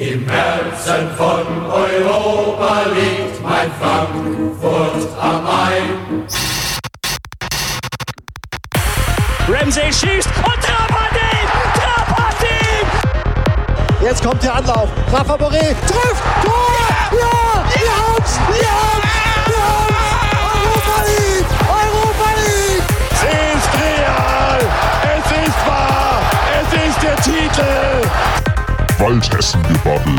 Im Herzen von Europa liegt mein Frankfurt am Main. Ramsey schießt und Trapatin! Trapatin! Jetzt kommt der Anlauf. Rafa Boré trifft! Tor! Ja! ja! Wir haben's! Wir haben's! Wir haben's! Europa League! Europa League! Es ist real! Es ist wahr! Es ist der Titel! Waldhessen-Gebabbel.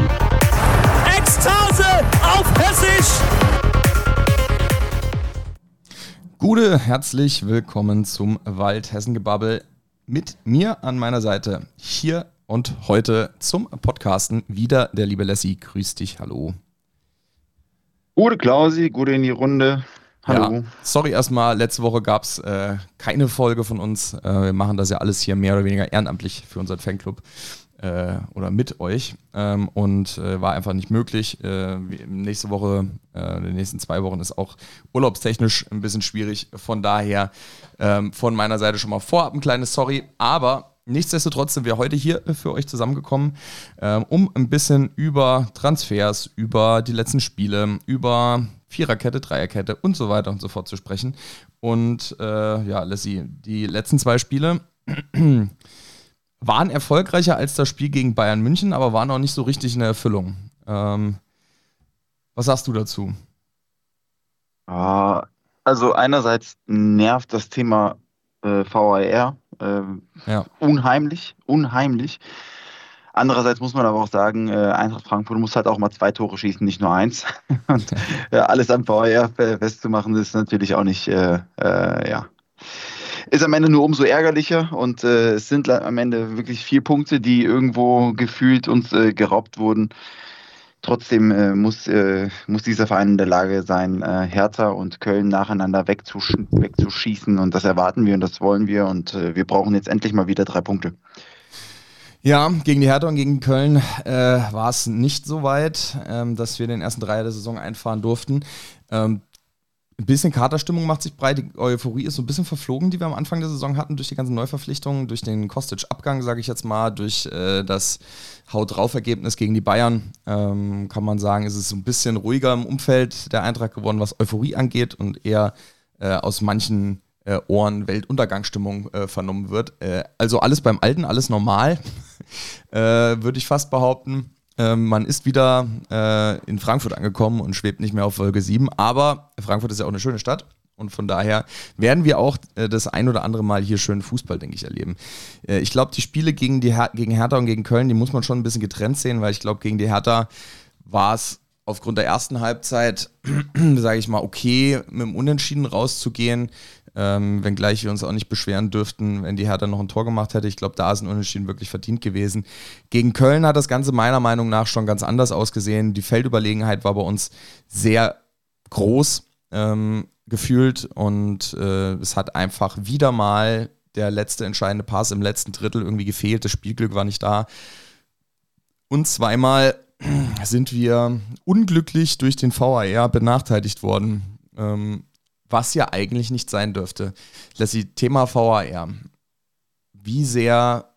Ekstase auf Hessisch! Gute, herzlich willkommen zum Waldhessen-Gebabbel. Mit mir an meiner Seite hier und heute zum Podcasten wieder der liebe Lassie. Grüß dich, hallo. Gute Klausi, gute in die Runde. Hallo. Ja, sorry erstmal, letzte Woche gab es äh, keine Folge von uns. Äh, wir machen das ja alles hier mehr oder weniger ehrenamtlich für unseren Fanclub äh, oder mit euch ähm, und äh, war einfach nicht möglich. Äh, nächste Woche, äh, die nächsten zwei Wochen ist auch urlaubstechnisch ein bisschen schwierig. Von daher ähm, von meiner Seite schon mal vorab ein kleines Sorry, aber Nichtsdestotrotz sind wir heute hier für euch zusammengekommen, ähm, um ein bisschen über Transfers, über die letzten Spiele, über Viererkette, Dreierkette und so weiter und so fort zu sprechen. Und äh, ja, Lassie, die letzten zwei Spiele waren erfolgreicher als das Spiel gegen Bayern München, aber waren auch nicht so richtig in der Erfüllung. Ähm, was sagst du dazu? Ah, also einerseits nervt das Thema äh, VAR äh, Ja. unheimlich, unheimlich. Andererseits muss man aber auch sagen, äh, Eintracht Frankfurt muss halt auch mal zwei Tore schießen, nicht nur eins. Und äh, alles am VAR fe- festzumachen, ist natürlich auch nicht, äh, äh, ja, ist am Ende nur umso ärgerlicher und äh, es sind am Ende wirklich vier Punkte, die irgendwo gefühlt uns äh, geraubt wurden. Trotzdem äh, muss, äh, muss dieser Verein in der Lage sein, äh, Hertha und Köln nacheinander wegzusch wegzuschießen und das erwarten wir und das wollen wir und äh, wir brauchen jetzt endlich mal wieder drei Punkte. Ja, gegen die Hertha und gegen Köln äh, war es nicht so weit, ähm, dass wir den ersten Dreier der Saison einfahren durften. Ähm, ein bisschen Katerstimmung macht sich breit. Die Euphorie ist so ein bisschen verflogen, die wir am Anfang der Saison hatten, durch die ganzen Neuverpflichtungen, durch den Kostic-Abgang, sage ich jetzt mal, durch äh, das Haut drauf-Ergebnis gegen die Bayern. Ähm, kann man sagen, ist es ein bisschen ruhiger im Umfeld der Eintracht geworden, was Euphorie angeht und eher äh, aus manchen äh, Ohren Weltuntergangsstimmung äh, vernommen wird. Äh, also alles beim Alten, alles normal, äh, würde ich fast behaupten. Ähm, man ist wieder äh, in Frankfurt angekommen und schwebt nicht mehr auf Folge 7, aber Frankfurt ist ja auch eine schöne Stadt. Und von daher werden wir auch äh, das ein oder andere Mal hier schönen Fußball, denke ich, erleben. Äh, ich glaube, die Spiele gegen, die Her gegen Hertha und gegen Köln, die muss man schon ein bisschen getrennt sehen, weil ich glaube, gegen die Hertha war es aufgrund der ersten Halbzeit, sage ich mal, okay, mit dem Unentschieden rauszugehen. Ähm, wenngleich wir uns auch nicht beschweren dürften, wenn die Hertha noch ein Tor gemacht hätte. Ich glaube, da ist ein Unentschieden wirklich verdient gewesen. Gegen Köln hat das Ganze meiner Meinung nach schon ganz anders ausgesehen. Die Feldüberlegenheit war bei uns sehr groß ähm, gefühlt und äh, es hat einfach wieder mal der letzte entscheidende Pass im letzten Drittel irgendwie gefehlt. Das Spielglück war nicht da. Und zweimal sind wir unglücklich durch den VAR benachteiligt worden, ähm, was ja eigentlich nicht sein dürfte. Lassie, Thema VAR. Wie sehr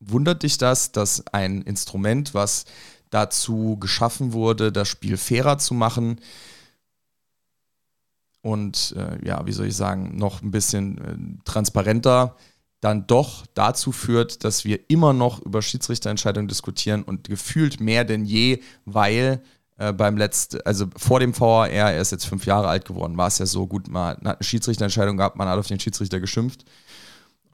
wundert dich das, dass ein Instrument, was dazu geschaffen wurde, das Spiel fairer zu machen und äh, ja, wie soll ich sagen, noch ein bisschen äh, transparenter, dann doch dazu führt, dass wir immer noch über Schiedsrichterentscheidungen diskutieren und gefühlt mehr denn je, weil äh, beim letzten, also vor dem VAR, er ist jetzt fünf Jahre alt geworden, war es ja so gut, man hat eine Schiedsrichterentscheidung gehabt, man hat auf den Schiedsrichter geschimpft.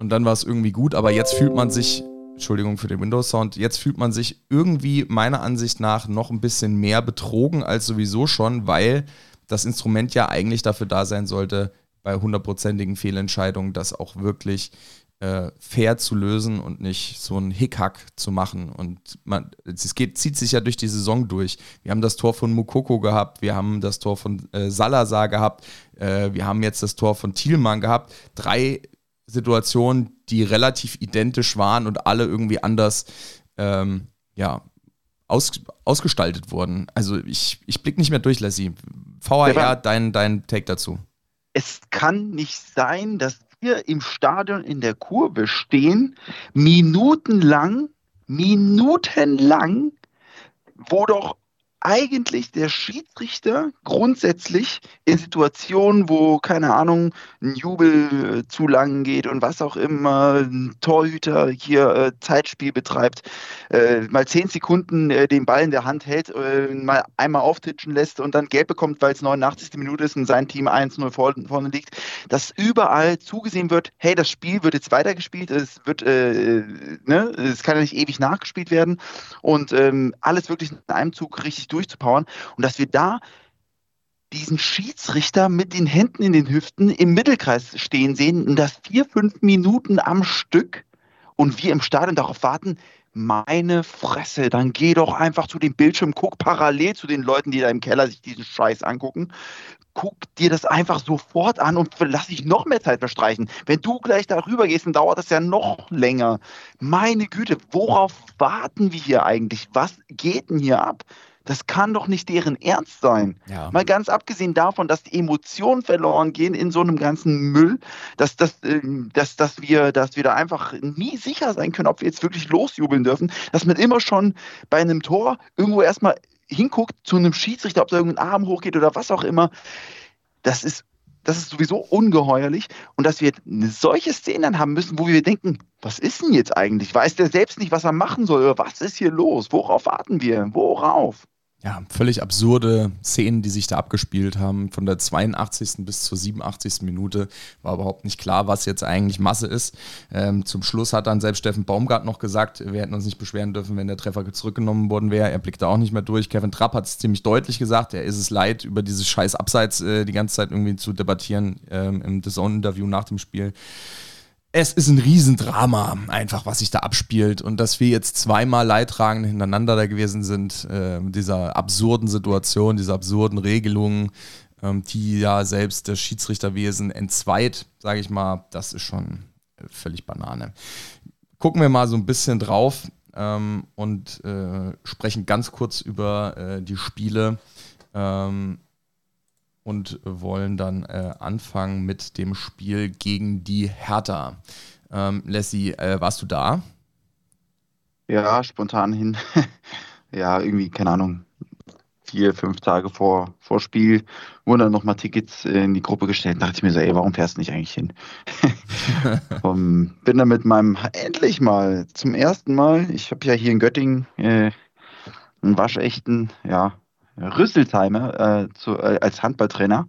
Und dann war es irgendwie gut, aber jetzt fühlt man sich, Entschuldigung für den Windows-Sound, jetzt fühlt man sich irgendwie meiner Ansicht nach noch ein bisschen mehr betrogen als sowieso schon, weil das Instrument ja eigentlich dafür da sein sollte, bei hundertprozentigen Fehlentscheidungen das auch wirklich äh, fair zu lösen und nicht so einen Hickhack zu machen. Und man, es geht, zieht sich ja durch die Saison durch. Wir haben das Tor von Mukoko gehabt, wir haben das Tor von äh, Salazar gehabt, äh, wir haben jetzt das Tor von Thielmann gehabt. Drei Situationen, die relativ identisch waren und alle irgendwie anders ähm, ja, aus, ausgestaltet wurden. Also ich, ich blick nicht mehr durch, Lassie. VAR, dein, dein Take dazu. Es kann nicht sein, dass wir im Stadion in der Kurve stehen, minutenlang, minutenlang wo doch eigentlich der Schiedsrichter grundsätzlich in Situationen, wo, keine Ahnung, ein Jubel äh, zu lang geht und was auch immer, ein Torhüter hier äh, Zeitspiel betreibt, äh, mal zehn Sekunden äh, den Ball in der Hand hält, äh, mal einmal auftitschen lässt und dann Gelb bekommt, weil es 89. Minute ist und sein Team 1-0 vorne liegt, dass überall zugesehen wird, hey, das Spiel wird jetzt weitergespielt, es wird, ne, es kann ja nicht ewig nachgespielt werden und ähm, alles wirklich in einem Zug richtig durchzupowern und dass wir da diesen Schiedsrichter mit den Händen in den Hüften im Mittelkreis stehen sehen und das vier, fünf Minuten am Stück und wir im Stadion darauf warten, meine Fresse, dann geh doch einfach zu dem Bildschirm, guck parallel zu den Leuten, die da im Keller sich diesen Scheiß angucken. Guck dir das einfach sofort an und lass dich noch mehr Zeit verstreichen. Wenn du gleich darüber gehst, dann dauert das ja noch länger. Meine Güte, worauf warten wir hier eigentlich? Was geht denn hier ab? Das kann doch nicht deren Ernst sein. Ja. Mal ganz abgesehen davon, dass die Emotionen verloren gehen in so einem ganzen Müll, dass, dass, ähm, dass, dass, wir, dass wir da einfach nie sicher sein können, ob wir jetzt wirklich losjubeln dürfen, dass man immer schon bei einem Tor irgendwo erstmal hinguckt zu einem Schiedsrichter, ob da irgendein Arm hochgeht oder was auch immer. Das ist das ist sowieso ungeheuerlich. Und dass wir eine solche Szene dann haben müssen, wo wir denken, was ist denn jetzt eigentlich? Weiß der selbst nicht, was er machen soll? Oder was ist hier los? Worauf warten wir? Worauf? Ja, völlig absurde Szenen, die sich da abgespielt haben. Von der 82. bis zur 87. Minute war überhaupt nicht klar, was jetzt eigentlich Masse ist. Ähm, zum Schluss hat dann selbst Steffen Baumgart noch gesagt, wir hätten uns nicht beschweren dürfen, wenn der Treffer zurückgenommen worden wäre. Er blickte auch nicht mehr durch. Kevin Trapp hat es ziemlich deutlich gesagt, er ist es leid, über dieses scheiß Abseits äh, die ganze Zeit irgendwie zu debattieren ähm, im The Zone-Interview nach dem Spiel es ist ein Riesendrama, einfach, was sich da abspielt. Und dass wir jetzt zweimal Leidtragende hintereinander da gewesen sind, äh, dieser absurden Situation, dieser absurden Regelungen, ähm, die ja selbst das Schiedsrichterwesen entzweit, sage ich mal, das ist schon völlig Banane. Gucken wir mal so ein bisschen drauf ähm, und äh, sprechen ganz kurz über äh, die Spiele. Ähm, und wollen dann äh, anfangen mit dem Spiel gegen die Hertha. Ähm, Lassie, äh, warst du da? Ja, spontan hin. ja, irgendwie, keine Ahnung, vier, fünf Tage vor, vor Spiel wurden dann nochmal Tickets in die Gruppe gestellt. Da dachte ich mir so, ey, warum fährst du nicht eigentlich hin? um, bin dann mit meinem, endlich mal, zum ersten Mal, ich habe ja hier in Göttingen äh, einen waschechten, ja, Rüsselsheimer äh, zu, äh, als Handballtrainer.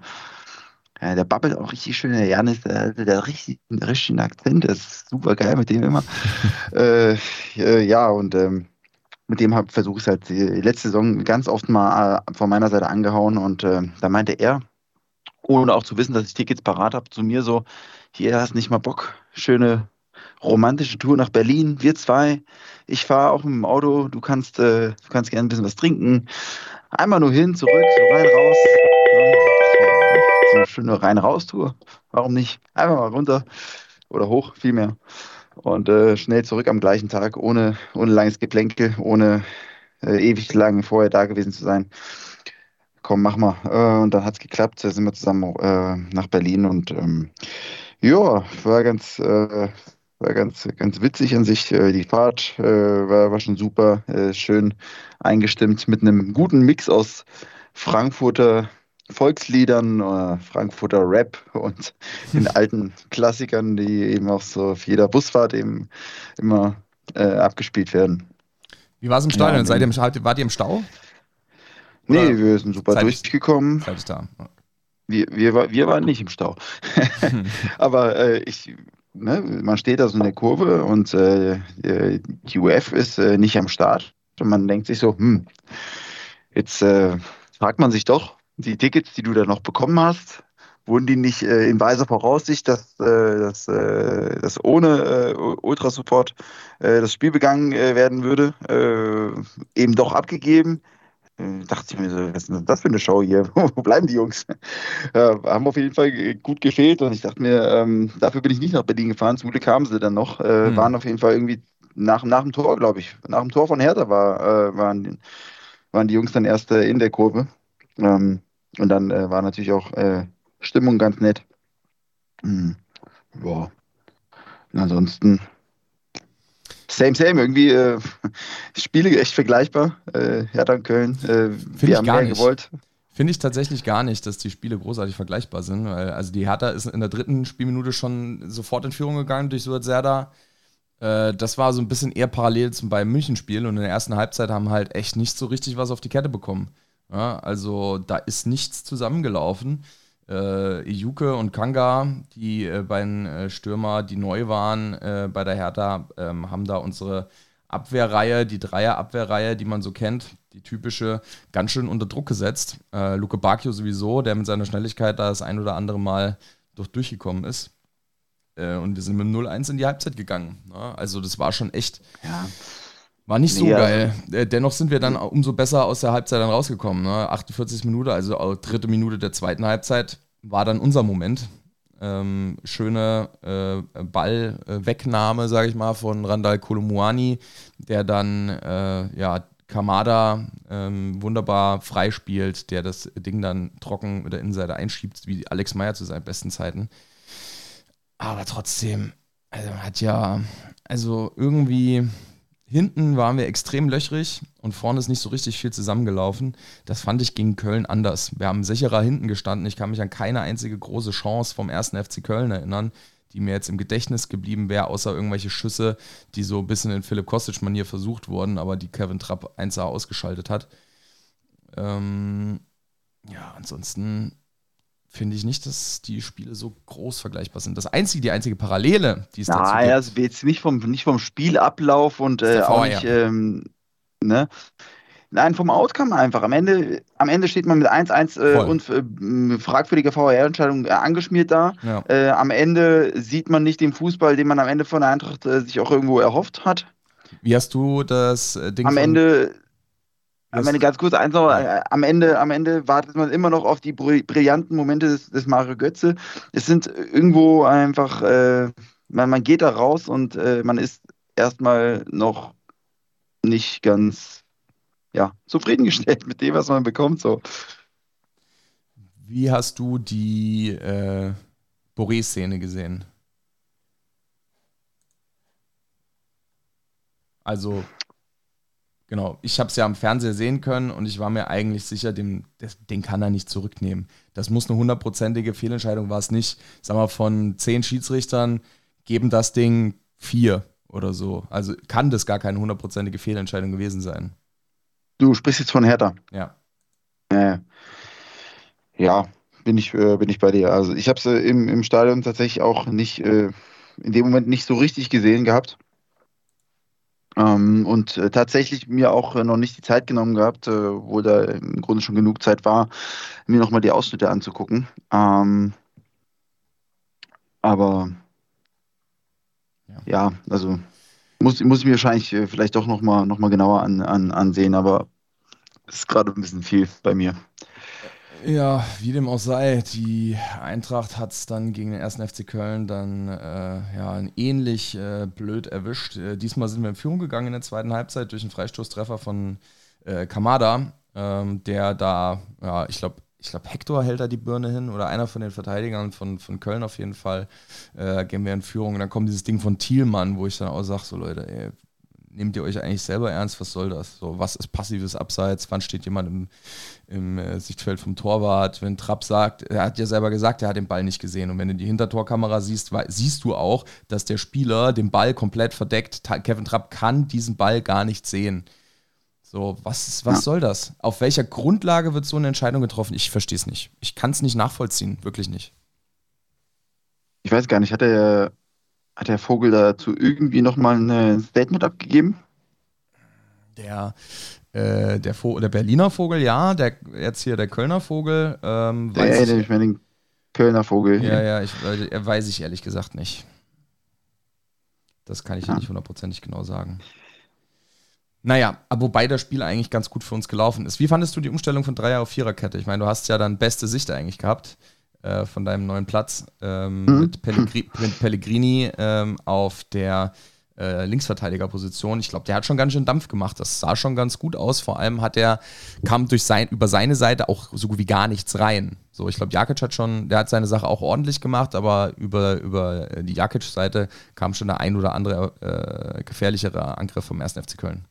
Ja, der babbelt auch richtig schön. Der Janis, der, der richtig, richtigen Akzent, das ist super geil mit dem immer. äh, äh, ja, und ähm, mit dem versuche ich es halt die letzte Saison ganz oft mal äh, von meiner Seite angehauen. Und äh, da meinte er, ohne auch zu wissen, dass ich Tickets parat habe, zu mir so: Hier hast nicht mal Bock, schöne romantische Tour nach Berlin, wir zwei. Ich fahre auch mit dem Auto, du kannst, äh, du kannst gerne ein bisschen was trinken. Einmal nur hin, zurück, so rein, raus. So eine schöne Rein-Raus-Tour. Warum nicht? Einfach mal runter oder hoch, vielmehr. Und äh, schnell zurück am gleichen Tag, ohne, ohne langes Geplänkel, ohne äh, ewig lang vorher da gewesen zu sein. Komm, mach mal. Äh, und dann hat es geklappt. Da sind wir zusammen äh, nach Berlin und ähm, ja, war ganz, äh, war ganz, ganz witzig an sich. Äh, die Fahrt äh, war, war schon super, äh, schön eingestimmt mit einem guten Mix aus Frankfurter Volksliedern, äh, Frankfurter Rap und den alten Klassikern, die eben auch so auf jeder Busfahrt eben immer äh, abgespielt werden. Wie war es im Stadion? Ja, Seid ihr im, wart ihr im Stau? Oder nee, wir sind super Zeit durchgekommen. Zeitig da. Wir, wir, wir waren nicht im Stau. Aber äh, ich ne, man steht da so in der Kurve und äh, die UF ist äh, nicht am Start. Und man denkt sich so, hm, jetzt äh, fragt man sich doch, die Tickets, die du da noch bekommen hast, wurden die nicht äh, in weiser Voraussicht, dass, äh, dass, äh, dass ohne Ultrasupport das Spiel begangen werden würde, eben doch abgegeben? Äh, dachte ich mir so, was ist das für eine Show hier? Wo bleiben die Jungs? Ja, haben auf jeden Fall gut gefehlt und ich dachte mir, ähm, dafür bin ich nicht nach Berlin gefahren. Zum Glück kamen sie dann noch. Äh, mhm. Waren auf jeden Fall irgendwie nach, nach dem Tor, glaube ich. Nach dem Tor von Hertha war, äh, waren, waren die Jungs dann erst äh, in der Kurve. Ähm, und dann äh, war natürlich auch äh, Stimmung ganz nett. Mhm. Boah. ansonsten Same, same. Irgendwie äh, Spiele echt vergleichbar. Äh, Hertha und Köln. Äh, wir haben mehr nicht. gewollt. Finde ich tatsächlich gar nicht, dass die Spiele großartig vergleichbar sind. Weil, also die Hertha ist in der dritten Spielminute schon sofort in Führung gegangen durch Suat Serda. Äh, das war so ein bisschen eher parallel zum Bayern München-Spiel und in der ersten Halbzeit haben halt echt nicht so richtig was auf die Kette bekommen. Ja, also da ist nichts zusammengelaufen. Äh, Ijuke und Kanga, die äh, beiden äh, Stürmer, die neu waren äh, bei der Hertha, ähm, haben da unsere Abwehrreihe, die Dreier-Abwehrreihe, die man so kennt, die typische, ganz schön unter Druck gesetzt. Äh, Luke Bacchio sowieso, der mit seiner Schnelligkeit da das ein oder andere Mal durch durchgekommen ist. Äh, und wir sind mit 0-1 in die Halbzeit gegangen. Ne? Also das war schon echt. Ja. War nicht so ja. geil. Äh, dennoch sind wir dann umso besser aus der Halbzeit dann rausgekommen. Ne? 48 Minuten, also dritte Minute der zweiten Halbzeit, war dann unser Moment. Ähm, schöne äh, Ballwegnahme, sage ich mal, von Randall Kolumuani, der dann äh, ja, Kamada ähm, wunderbar freispielt, der das Ding dann trocken mit der Innenseite einschiebt, wie Alex Meyer zu seinen besten Zeiten. Aber trotzdem, also man hat ja, also irgendwie hinten waren wir extrem löchrig und vorne ist nicht so richtig viel zusammengelaufen. Das fand ich gegen Köln anders. Wir haben sicherer hinten gestanden. Ich kann mich an keine einzige große Chance vom ersten FC Köln erinnern, die mir jetzt im Gedächtnis geblieben wäre, außer irgendwelche Schüsse, die so ein bisschen in Philipp Kostic-Manier versucht wurden, aber die Kevin Trapp 1A ausgeschaltet hat. Ähm, ja, ansonsten finde ich nicht, dass die Spiele so groß vergleichbar sind. Das einzige, die einzige Parallele, die es dazu gibt. also jetzt nicht vom, nicht vom Spielablauf und äh, auch nicht, ähm, ne? Nein, vom Outcome einfach. Am Ende, am Ende steht man mit 1-1 äh, und äh, fragwürdiger VR-Entscheidung äh, angeschmiert da. Ja. Äh, am Ende sieht man nicht den Fußball, den man am Ende von der Eintracht äh, sich auch irgendwo erhofft hat. Wie hast du das äh, Ding Am Ende am Ende ganz kurz eins noch, äh, am Ende, am Ende wartet man immer noch auf die brillanten Momente des, des Mario Götze. Es sind irgendwo einfach, äh, man, man geht da raus und äh, man ist erstmal noch nicht ganz ja, zufriedengestellt mit dem, was man bekommt. So. Wie hast du die äh, Boré-Szene gesehen? Also Genau, ich habe es ja am Fernseher sehen können und ich war mir eigentlich sicher, den, den kann er nicht zurücknehmen. Das muss eine hundertprozentige Fehlentscheidung, war es nicht. Sag mal, von zehn Schiedsrichtern geben das Ding vier oder so. Also kann das gar keine hundertprozentige Fehlentscheidung gewesen sein. Du sprichst jetzt von Hertha. Ja. Äh, ja, bin ich, äh, bin ich bei dir. Also ich habe es äh, im, im Stadion tatsächlich auch nicht, äh, in dem Moment nicht so richtig gesehen gehabt. Ähm, und äh, tatsächlich mir auch äh, noch nicht die Zeit genommen gehabt, äh, wo da im Grunde schon genug Zeit war, mir nochmal die Ausschnitte anzugucken. Ähm, aber ja. ja, also muss, muss ich mir wahrscheinlich äh, vielleicht doch nochmal noch mal genauer an, an, ansehen, aber es ist gerade ein bisschen viel bei mir. Ja, wie dem auch sei, die Eintracht hat es dann gegen den ersten FC Köln dann äh, ja, ähnlich äh, blöd erwischt. Äh, diesmal sind wir in Führung gegangen in der zweiten Halbzeit durch einen Freistoßtreffer von äh, Kamada, ähm, der da, ja, ich glaube, ich glaube, Hector hält da die Birne hin oder einer von den Verteidigern von, von Köln auf jeden Fall. Äh, gehen wir in Führung und dann kommt dieses Ding von Thielmann, wo ich dann auch sage: So, Leute, ey, nehmt ihr euch eigentlich selber ernst? Was soll das? So, was ist passives Abseits? Wann steht jemand im, im äh, Sichtfeld vom Torwart? Wenn Trapp sagt, er hat ja selber gesagt, er hat den Ball nicht gesehen. Und wenn du die Hintertorkamera siehst, siehst du auch, dass der Spieler den Ball komplett verdeckt. Kevin Trapp kann diesen Ball gar nicht sehen. So, was, was ja. soll das? Auf welcher Grundlage wird so eine Entscheidung getroffen? Ich verstehe es nicht. Ich kann es nicht nachvollziehen, wirklich nicht. Ich weiß gar nicht, hat er hat der Vogel dazu irgendwie nochmal ein Statement abgegeben? Der, äh, der, der, Berliner Vogel, ja. Der, jetzt hier der Kölner Vogel. Ähm, weiß ja, ich, ich meine den Kölner Vogel. Ja, ja, ich, äh, weiß ich ehrlich gesagt nicht. Das kann ich ja. nicht hundertprozentig genau sagen. Naja, aber wobei das Spiel eigentlich ganz gut für uns gelaufen ist. Wie fandest du die Umstellung von Dreier auf Viererkette? Ich meine, du hast ja dann beste Sicht eigentlich gehabt. Äh, von deinem neuen Platz ähm, mhm. mit, Pellegri mit Pellegrini ähm, auf der äh, Linksverteidigerposition. Ich glaube, der hat schon ganz schön Dampf gemacht. Das sah schon ganz gut aus. Vor allem hat er, kam durch sein, über seine Seite auch so gut wie gar nichts rein. So, ich glaube, Jakic hat schon, der hat seine Sache auch ordentlich gemacht, aber über, über die Jakic-Seite kam schon der ein oder andere äh, gefährlichere Angriff vom 1. FC Köln.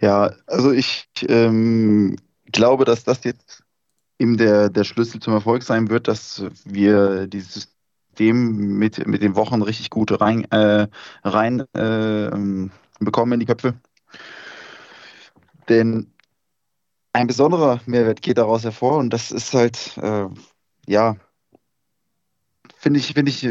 Ja, also ich ähm, glaube, dass das jetzt eben der, der Schlüssel zum Erfolg sein wird, dass wir dieses System mit, mit den Wochen richtig gut rein, äh, rein äh, bekommen in die Köpfe. Denn ein besonderer Mehrwert geht daraus hervor und das ist halt, äh, ja, finde ich, finde ich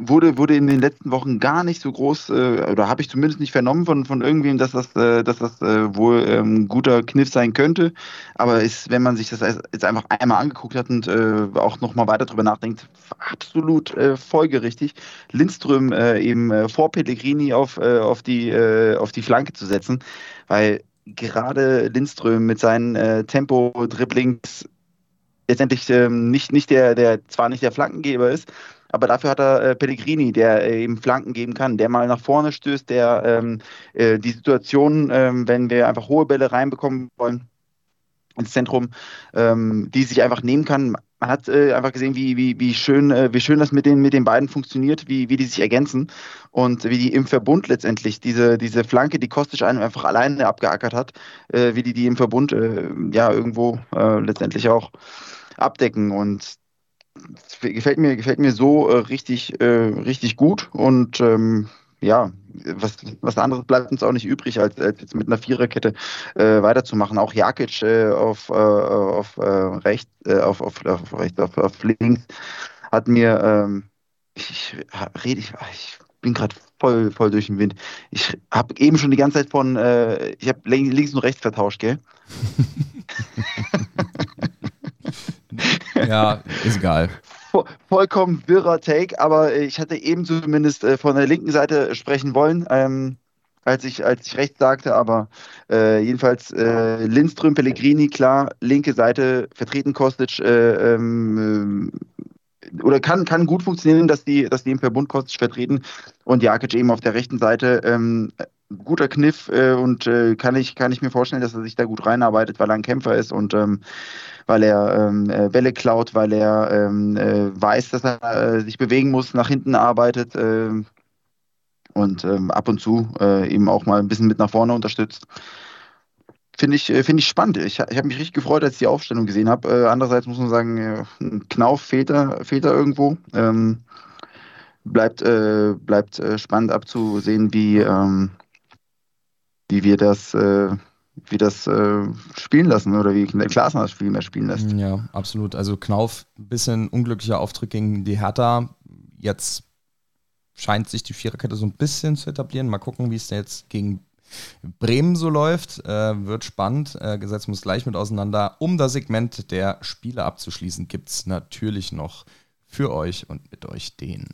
wurde, wurde in den letzten Wochen gar nicht so groß, äh, oder habe ich zumindest nicht vernommen von, von irgendwem, dass das, äh, dass das äh, wohl ähm, ein guter Kniff sein könnte. Aber ist, wenn man sich das jetzt einfach einmal angeguckt hat und äh, auch nochmal weiter drüber nachdenkt, absolut äh, folgerichtig, Lindström äh, eben äh, vor Pellegrini auf, äh, auf, die, äh, auf die Flanke zu setzen, weil gerade Lindström mit seinen äh, Tempo-Dribblings letztendlich ähm, nicht, nicht der, der, zwar nicht der Flankengeber ist, aber dafür hat er äh, Pellegrini, der äh, eben Flanken geben kann, der mal nach vorne stößt, der ähm, äh, die Situation, ähm, wenn wir einfach hohe Bälle reinbekommen wollen ins Zentrum, ähm, die sich einfach nehmen kann. Man hat äh, einfach gesehen, wie, wie, wie, schön, äh, wie schön das mit den, mit den beiden funktioniert, wie, wie die sich ergänzen und wie die im Verbund letztendlich diese, diese Flanke, die Kostic einfach alleine abgeackert hat, äh, wie die die im Verbund äh, ja irgendwo äh, letztendlich auch abdecken. Und gefällt mir, gefällt mir so äh, richtig, äh, richtig gut und ähm, ja, was, was anderes bleibt uns auch nicht übrig, als, als jetzt mit einer Viererkette äh, weiterzumachen. Auch Jakic äh, auf, äh, auf, äh, rechts, auf, auf, auf, rechts, auf, auf links hat mir, ähm, ich, rede, ich, ich bin gerade voll, voll durch den Wind. Ich habe eben schon die ganze Zeit von, ich habe links und rechts vertauscht, gell? ja, ist egal. Vollkommen wirrer Take, aber ich hatte eben zumindest äh, von der linken Seite sprechen wollen, ähm, als, ich, als ich rechts sagte, aber äh, jedenfalls äh, Lindström, Pellegrini, klar, linke Seite vertreten Kostic, äh, ähm, äh, oder kann, kann gut funktionieren, dass die, dass die im Verbund Kostic vertreten und Jakic eben auf der rechten Seite. Ähm, guter Kniff äh, und äh, kann, ich, kann ich mir vorstellen, dass er sich da gut reinarbeitet, weil er ein Kämpfer ist und ähm, weil er ähm, äh, Bälle klaut, weil er ähm, äh, weiß, dass er äh, sich bewegen muss, nach hinten arbeitet ähm, und ähm, ab und zu äh, eben auch mal ein bisschen mit nach vorne unterstützt. Finde ich, find ich spannend. Ich, ich habe mich richtig gefreut, als ich die Aufstellung gesehen habe. andererseits muss man sagen, ein Knauf fehlt da, fehlt da irgendwo. Ähm, bleibt bleibt spannend abzusehen, wie, ähm, wie wir das, äh, wie das äh, spielen lassen oder wie Klaasner das Spiel mehr spielen lässt. Ja, absolut. Also Knauf, ein bisschen unglücklicher Auftritt gegen die Hertha. Jetzt scheint sich die Viererkette so ein bisschen zu etablieren. Mal gucken, wie es jetzt gegen Bremen so läuft. Äh, wird spannend. Äh, Gesetz muss gleich mit auseinander. Um das Segment der Spiele abzuschließen, gibt es natürlich noch für euch und mit euch den.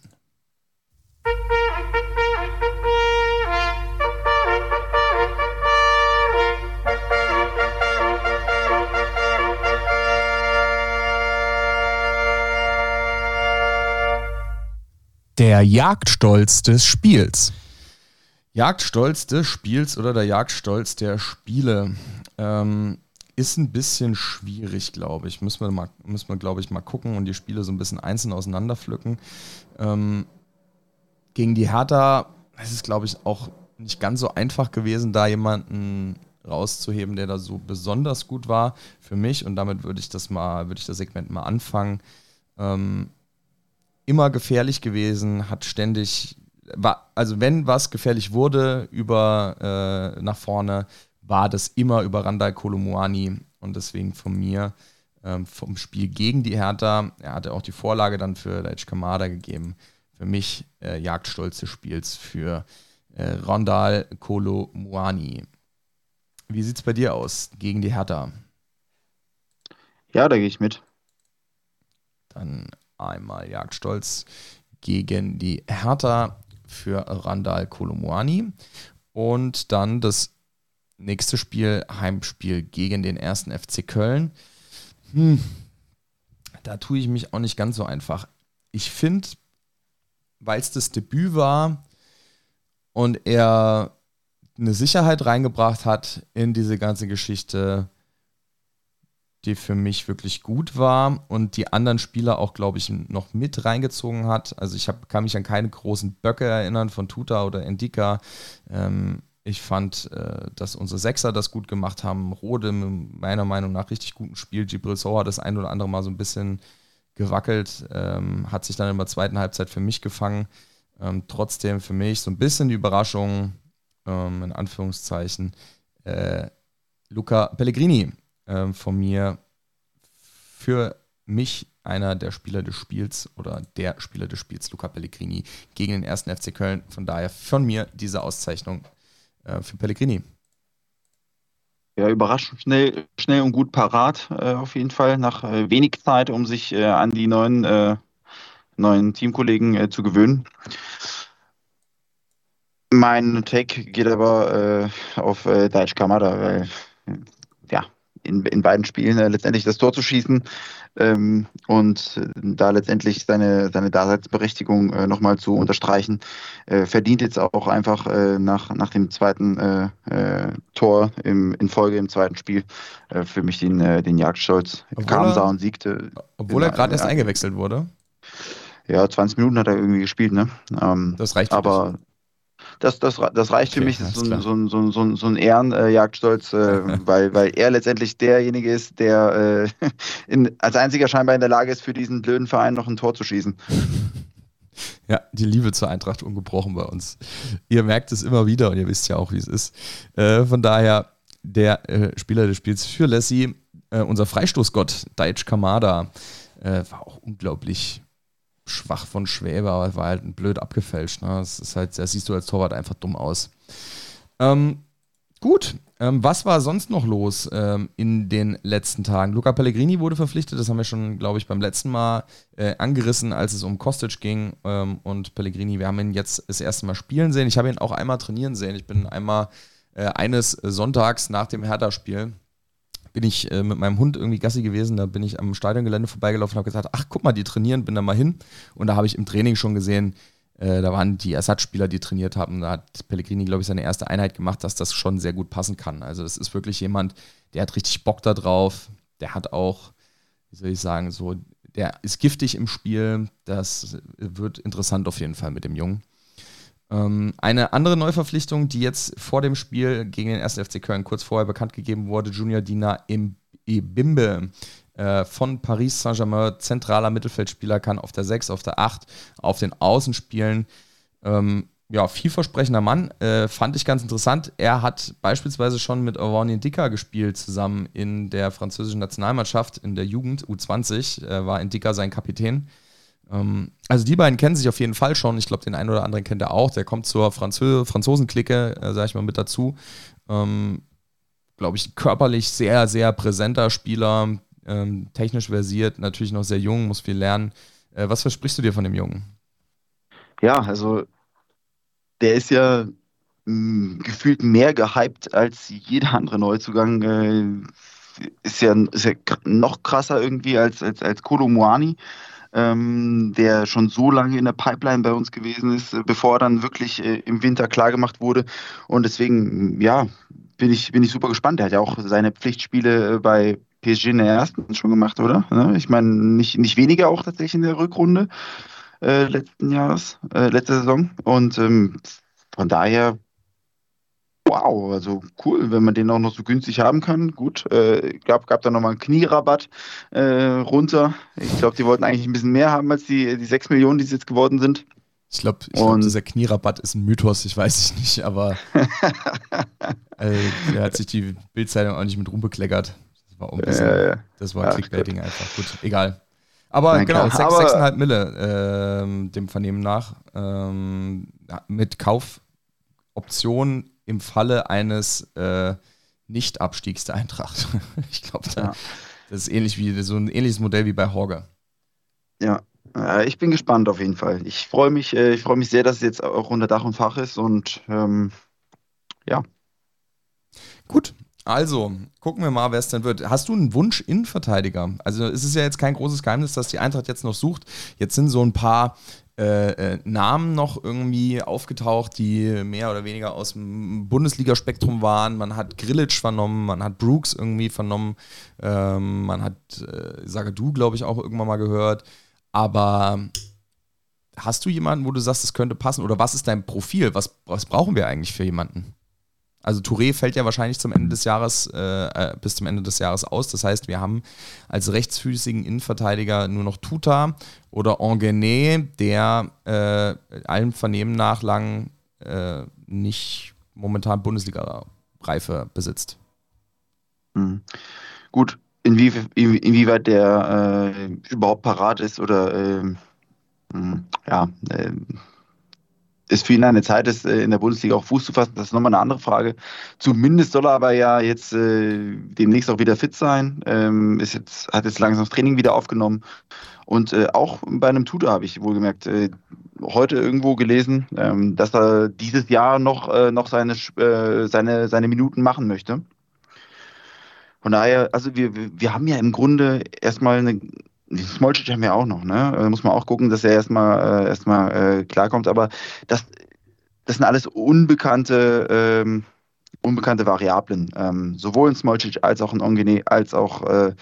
Der Jagdstolz des Spiels. Jagdstolz des Spiels oder der Jagdstolz der Spiele ähm, ist ein bisschen schwierig, glaube ich. Müssen wir, mal, müssen wir glaube ich, mal gucken und die Spiele so ein bisschen einzeln auseinanderpflücken. Ähm, gegen die Hertha ist es, glaube ich, auch nicht ganz so einfach gewesen, da jemanden rauszuheben, der da so besonders gut war für mich. Und damit würde ich das mal, würde ich das Segment mal anfangen. Ähm, immer gefährlich gewesen, hat ständig, war, also wenn was gefährlich wurde über äh, nach vorne, war das immer über Randall Kolomuani und deswegen von mir ähm, vom Spiel gegen die Hertha, er hatte auch die Vorlage dann für Leitch Kamada gegeben, für mich äh, Jagdstolz des Spiels für äh, Randall Kolomuani. Wie sieht es bei dir aus gegen die Hertha? Ja, da gehe ich mit. Dann einmal Jagdstolz gegen die Hertha für Randall Kolomuani. Und dann das nächste Spiel, Heimspiel gegen den ersten FC Köln. Hm, da tue ich mich auch nicht ganz so einfach. Ich finde, weil es das Debüt war und er eine Sicherheit reingebracht hat in diese ganze Geschichte, die für mich wirklich gut war und die anderen Spieler auch, glaube ich, noch mit reingezogen hat. Also ich hab, kann mich an keine großen Böcke erinnern von Tuta oder Endika. Ähm, ich fand, äh, dass unsere Sechser das gut gemacht haben. Rode meiner Meinung nach richtig guten Spiel. Gibril So hat das ein oder andere Mal so ein bisschen gewackelt, ähm, hat sich dann in der zweiten Halbzeit für mich gefangen. Ähm, trotzdem für mich so ein bisschen die Überraschung, ähm, in Anführungszeichen, äh, Luca Pellegrini äh, von mir für mich einer der Spieler des Spiels oder der Spieler des Spiels, Luca Pellegrini, gegen den ersten FC Köln. Von daher von mir diese Auszeichnung äh, für Pellegrini. Ja, überraschend schnell, schnell und gut parat, äh, auf jeden Fall, nach äh, wenig Zeit, um sich äh, an die neuen, äh, neuen Teamkollegen äh, zu gewöhnen. Mein Take geht aber auf äh, Daichi Kamada, weil in, in beiden Spielen letztendlich das Tor zu schießen, ähm, und äh, da letztendlich seine, seine Daseinsberechtigung äh, nochmal zu unterstreichen, äh, verdient jetzt auch einfach äh, nach, nach dem zweiten äh, äh, Tor im, in Folge im zweiten Spiel äh, für mich den, äh, den Jagdstolz. Kam, sah und siegte. Obwohl er gerade erst eingewechselt wurde. Ja, 20 Minuten hat er irgendwie gespielt, ne? Ähm, das reicht aber das, das, das reicht okay, für mich. Das ist so ein, so ein, so ein, so ein Ehrenjagdstolz, äh, weil, weil er letztendlich derjenige ist, der äh, in, als einziger scheinbar in der Lage ist, für diesen blöden Verein noch ein Tor zu schießen. Ja, die Liebe zur Eintracht ungebrochen bei uns. Ihr merkt es immer wieder und ihr wisst ja auch, wie es ist. Äh, von daher der äh, Spieler des Spiels für Lassie, äh, unser Freistoßgott, Deitch Kamada, äh, war auch unglaublich schwach von Schwäbe, aber war halt blöd abgefälscht. Ne? Das ist halt, da siehst du als Torwart einfach dumm aus. Ähm, gut, ähm, was war sonst noch los ähm, in den letzten Tagen? Luca Pellegrini wurde verpflichtet, das haben wir schon, glaube ich, beim letzten Mal äh, angerissen, als es um Kostic ging. Ähm, und Pellegrini, wir haben ihn jetzt das erste Mal spielen sehen. Ich habe ihn auch einmal trainieren sehen. Ich bin einmal äh, eines Sonntags nach dem Hertha-Spiel bin ich äh, mit meinem Hund irgendwie Gassi gewesen. Da bin ich am Stadiongelände vorbeigelaufen und habe gesagt, ach guck mal, die trainieren, bin da mal hin. Und da habe ich im Training schon gesehen, äh, da waren die Ersatzspieler, die trainiert haben. Da hat Pellegrini, glaube ich, seine erste Einheit gemacht, dass das schon sehr gut passen kann. Also das ist wirklich jemand, der hat richtig Bock da drauf. Der hat auch, wie soll ich sagen, so, der ist giftig im Spiel. Das wird interessant auf jeden Fall mit dem Jungen. Ähm, eine andere Neuverpflichtung, die jetzt vor dem Spiel gegen den 1. FC Köln kurz vorher bekannt gegeben wurde, Junior Dina Ebimbe äh, von Paris Saint-Germain, zentraler Mittelfeldspieler, kann auf der 6, auf der 8, auf den Außen spielen. Ähm, ja, vielversprechender Mann, äh, fand ich ganz interessant. Er hat beispielsweise schon mit Orwani Dicker gespielt, zusammen in der französischen Nationalmannschaft in der Jugend, U20, äh, war Indika sein Kapitän. Ähm, also die beiden kennen sich auf jeden Fall schon. Ich glaube, den einen oder anderen kennt er auch. Der kommt zur Franzö Franzosen-Clique, äh, sage ich mal, mit dazu. Ähm, glaube ich, körperlich sehr, sehr präsenter Spieler, ähm, technisch versiert, natürlich noch sehr jung, muss viel lernen. Äh, was versprichst du dir von dem Jungen? Ja, also der ist ja mh, mm, gefühlt mehr gehypt als jeder andere Neuzugang. Äh, ist, ja, ist ja noch krasser irgendwie als, als, als Kolo Muani ähm, der schon so lange in der Pipeline bei uns gewesen ist, äh, bevor er dann wirklich äh, im Winter klargemacht wurde. Und deswegen, ja, bin ich, bin ich super gespannt. Er hat ja auch seine Pflichtspiele äh, bei PSG in der ersten schon gemacht, oder? Ne? Ich meine, nicht, nicht weniger auch tatsächlich in der Rückrunde äh, letzten Jahres, äh, letzte Saison. Und ähm, von daher Wow, also cool, wenn man den auch noch so günstig haben kann. Gut, äh, gab, gab da nochmal einen Knierabatt äh, runter. Ich glaube, die wollten eigentlich ein bisschen mehr haben als die, die 6 Millionen, die es jetzt geworden sind. Ich glaube, glaub, dieser Knierabatt ist ein Mythos, ich weiß es nicht, aber äh, der hat sich die Bildzeitung auch nicht mit rumbekleckert. Das war, ein bisschen, äh, das war Clickbaiting einfach. Gut, egal. Aber Nein, genau, 6,5 Mille ähm, dem Vernehmen nach. Ähm, mit Kaufoption im Falle eines äh, Nicht-Abstiegs der Eintracht. ich glaube, da, ja. das ist ähnlich wie so ein ähnliches Modell wie bei Horger. Ja, ich bin gespannt auf jeden Fall. Ich freue mich, äh, ich freue mich sehr, dass es jetzt auch unter Dach und Fach ist und ähm, ja. Gut. Also, gucken wir mal, wer es denn wird. Hast du einen Wunsch Innenverteidiger? Also, es ist ja jetzt kein großes Geheimnis, dass die Eintracht jetzt noch sucht. Jetzt sind so ein paar äh, äh, Namen noch irgendwie aufgetaucht, die mehr oder weniger aus dem Bundesligaspektrum waren. Man hat Grillitsch vernommen, man hat Brooks irgendwie vernommen, ähm, man hat äh, Sagadu, glaube ich, auch irgendwann mal gehört. Aber hast du jemanden, wo du sagst, es könnte passen? Oder was ist dein Profil? Was, was brauchen wir eigentlich für jemanden? Also Touré fällt ja wahrscheinlich zum Ende des Jahres, äh, äh, bis zum Ende des Jahres aus. Das heißt, wir haben als rechtsfüßigen Innenverteidiger nur noch Tuta oder Engené, der äh, allem Vernehmen nach lang äh, nicht momentan Bundesliga-Reife besitzt. Mhm. Gut, inwie, inwieweit der äh, überhaupt parat ist oder hm, ja, ähm, ist für ihn eine Zeit ist, äh, in der Bundesliga auch Fuß zu fassen. Das ist nochmal eine andere Frage. Zumindest soll er aber ja jetzt äh, demnächst auch wieder fit sein. Ähm, ist jetzt, hat jetzt langsam das Training wieder aufgenommen. Und äh, auch bei einem Tutor habe ich wohlgemerkt äh, heute irgendwo gelesen, ähm, dass er dieses Jahr noch, äh, noch seine, äh, seine, seine Minuten machen möchte. Von daher, also wir, wir haben ja im Grunde erstmal eine Smolcic haben wir auch noch, ne? Da muss man auch gucken, dass er erstmal äh, erstmal äh, klarkommt. Aber das, das sind alles unbekannte, ähm, unbekannte Variablen. Ähm, sowohl in Smolcic als auch in Ongene, als auch äh,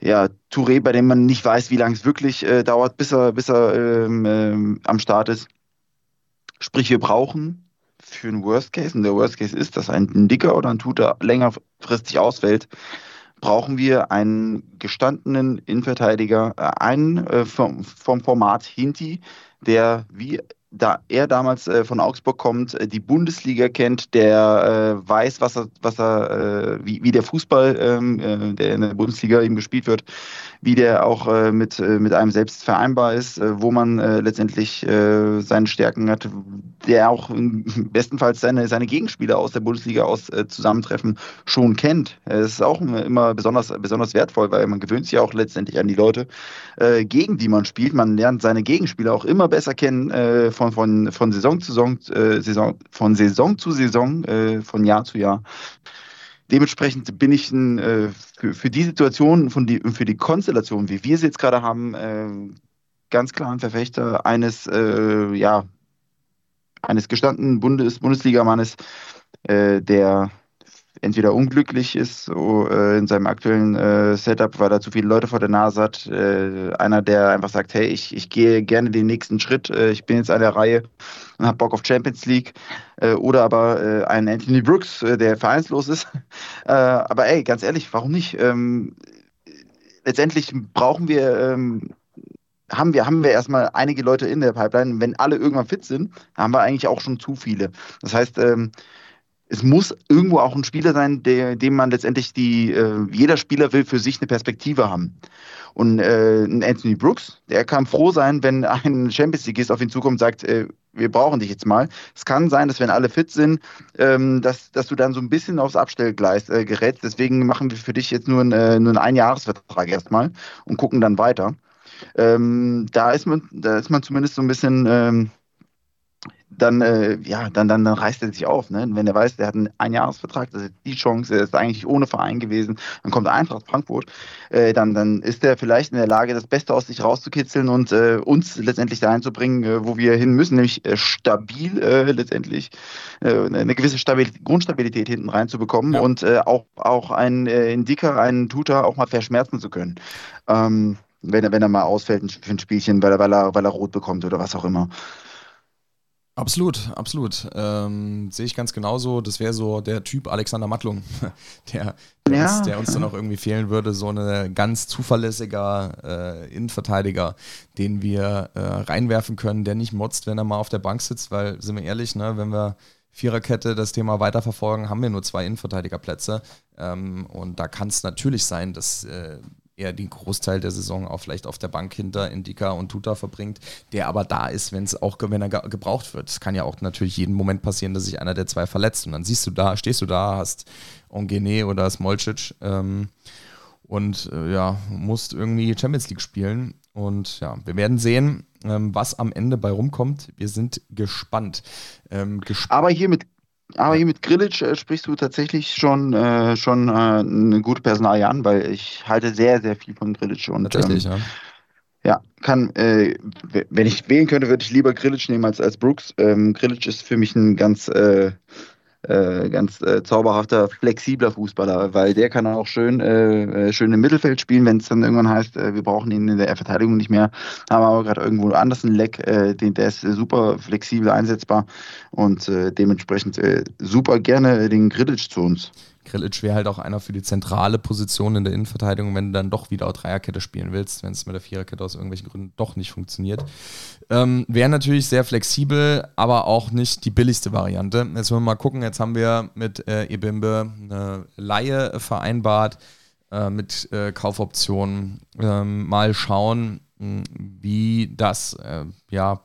ja, Touré, bei dem man nicht weiß, wie lange es wirklich äh, dauert, bis er, bis er ähm, ähm, am Start ist. Sprich, wir brauchen für einen Worst Case, und der Worst Case ist, dass ein Dicker oder ein Tutor längerfristig ausfällt, brauchen wir einen gestandenen Innenverteidiger, äh, einen äh, vom, vom Format Hinti, der wie da er damals äh, von Augsburg kommt, äh, die Bundesliga kennt, der äh, weiß, was er, was er, äh, wie, wie der Fußball, ähm, äh, der in der Bundesliga eben gespielt wird, wie der auch äh, mit, mit einem selbst vereinbar ist, wo man letztendlich seine Stärken hat, der auch bestenfalls seine, seine Gegenspieler aus der Bundesliga aus zusammentreffen schon kennt. Das ist auch immer besonders, besonders wertvoll, weil man gewöhnt sich auch letztendlich an die Leute, gegen die man spielt. Man lernt seine Gegenspieler auch immer besser kennen von, von, von Saison zu Saison, äh, Saison, von Saison zu Saison, äh, von Jahr zu Jahr. Dementsprechend bin ich ein, äh, für, für die Situation, von die, für die Konstellation, wie wir sie jetzt gerade haben, äh, ganz klar ein Verfechter eines, äh, ja, eines gestandenen Bundes, Bundesligamannes, äh, der entweder unglücklich ist so, äh, in seinem aktuellen äh, Setup, weil er zu viele Leute vor der Nase hat. Äh, einer, der einfach sagt, hey, ich, ich gehe gerne den nächsten Schritt, äh, ich bin jetzt an der Reihe und habe Bock auf Champions League. Äh, oder aber äh, ein Anthony Brooks, der vereinslos ist. aber ey, ganz ehrlich, warum nicht? Ähm, letztendlich brauchen wir ähm, haben wir, haben wir erstmal einige Leute in der Pipeline. Wenn alle irgendwann fit sind, haben wir eigentlich auch schon zu viele. Das heißt, ähm, es muss irgendwo auch ein Spieler sein, der, dem man letztendlich die, äh, jeder Spieler will für sich eine Perspektive haben. Und äh, Anthony Brooks, der kann froh sein, wenn ein Champions Leagueist auf ihn zukommt und sagt, äh, wir brauchen dich jetzt mal. Es kann sein, dass wenn alle fit sind, ähm, dass, dass du dann so ein bisschen aufs Abstellgleis äh, gerätst. Deswegen machen wir für dich jetzt nur, ein, äh, nur einen Einjahresvertrag erstmal und gucken dann weiter. Ähm, da, ist man, da ist man zumindest so ein bisschen ähm, dann, äh, ja, dann, dann, dann reißt er sich auf. Ne? Wenn er weiß, der hat einen Einjahresvertrag, das ist die Chance, er ist eigentlich ohne Verein gewesen, dann kommt er einfach aus Frankfurt, äh, dann, dann ist er vielleicht in der Lage, das Beste aus sich rauszukitzeln und äh, uns letztendlich dahin zu bringen, äh, wo wir hin müssen, nämlich äh, stabil äh, letztendlich eine gewisse Stabilität, Grundstabilität hinten reinzubekommen ja. und auch, auch einen Indiker, einen Tutor auch mal verschmerzen zu können. Ähm, wenn er, wenn er mal ausfällt für ein Spielchen, weil er, weil er, weil er rot bekommt oder was auch immer. Absolut, absolut. Ähm, Sehe ich ganz genauso. Das wäre so der Typ Alexander Mattlung, der, der, ja. uns, der, uns, dann auch irgendwie fehlen würde. So ein ganz zuverlässiger äh, Innenverteidiger, den wir äh, reinwerfen können, der nicht motzt, wenn er mal auf der Bank sitzt, weil, sind wir ehrlich, ne, wenn wir Viererkette das Thema weiterverfolgen, haben wir nur zwei Innenverteidigerplätze. Ähm, und da kann es natürlich sein, dass äh, er den Großteil der Saison auch vielleicht auf der Bank hinter Indika und Tuta verbringt, der aber da ist, wenn es auch wenn er gebraucht wird. Es kann ja auch natürlich jeden Moment passieren, dass sich einer der zwei verletzt und dann siehst du da, stehst du da, hast Ongene oder Smolcic ähm, und äh, ja, musst irgendwie Champions League spielen und ja, wir werden sehen, ähm, was am Ende bei rumkommt. Wir sind gespannt. Ähm, gesp aber hier mit aber hier mit Grillitsch äh, sprichst du tatsächlich schon, äh, schon äh, eine gute Personalie an, weil ich halte sehr, sehr viel von Grillitsch. Und, Tatsächlich, ähm, ja. Ja, kann, äh, wenn ich wählen könnte, würde ich lieber Grillitsch nehmen als, als Brooks. Ähm, Grillitsch ist für mich ein ganz, äh, ganz äh, zauberhafter, flexibler Fußballer, weil der kann auch schön, äh, äh, schön im Mittelfeld spielen, wenn es dann irgendwann heißt, äh, wir brauchen ihn in der Verteidigung nicht mehr. Haben aber gerade irgendwo anders einen Leck, den, der ist super flexibel einsetzbar und dementsprechend super gerne den Grillitsch zu uns. Grillitsch wäre halt auch einer für die zentrale Position in der Innenverteidigung, wenn du dann doch wieder Dreierkette spielen willst, wenn es mit der Viererkette aus irgendwelchen Gründen doch nicht funktioniert. Ähm, wäre natürlich sehr flexibel, aber auch nicht die billigste Variante. Jetzt müssen wir mal gucken, jetzt haben wir mit äh, Ebimbe eine Laie vereinbart äh, mit äh, Kaufoptionen. Ähm, mal schauen, mh, wie das äh, ja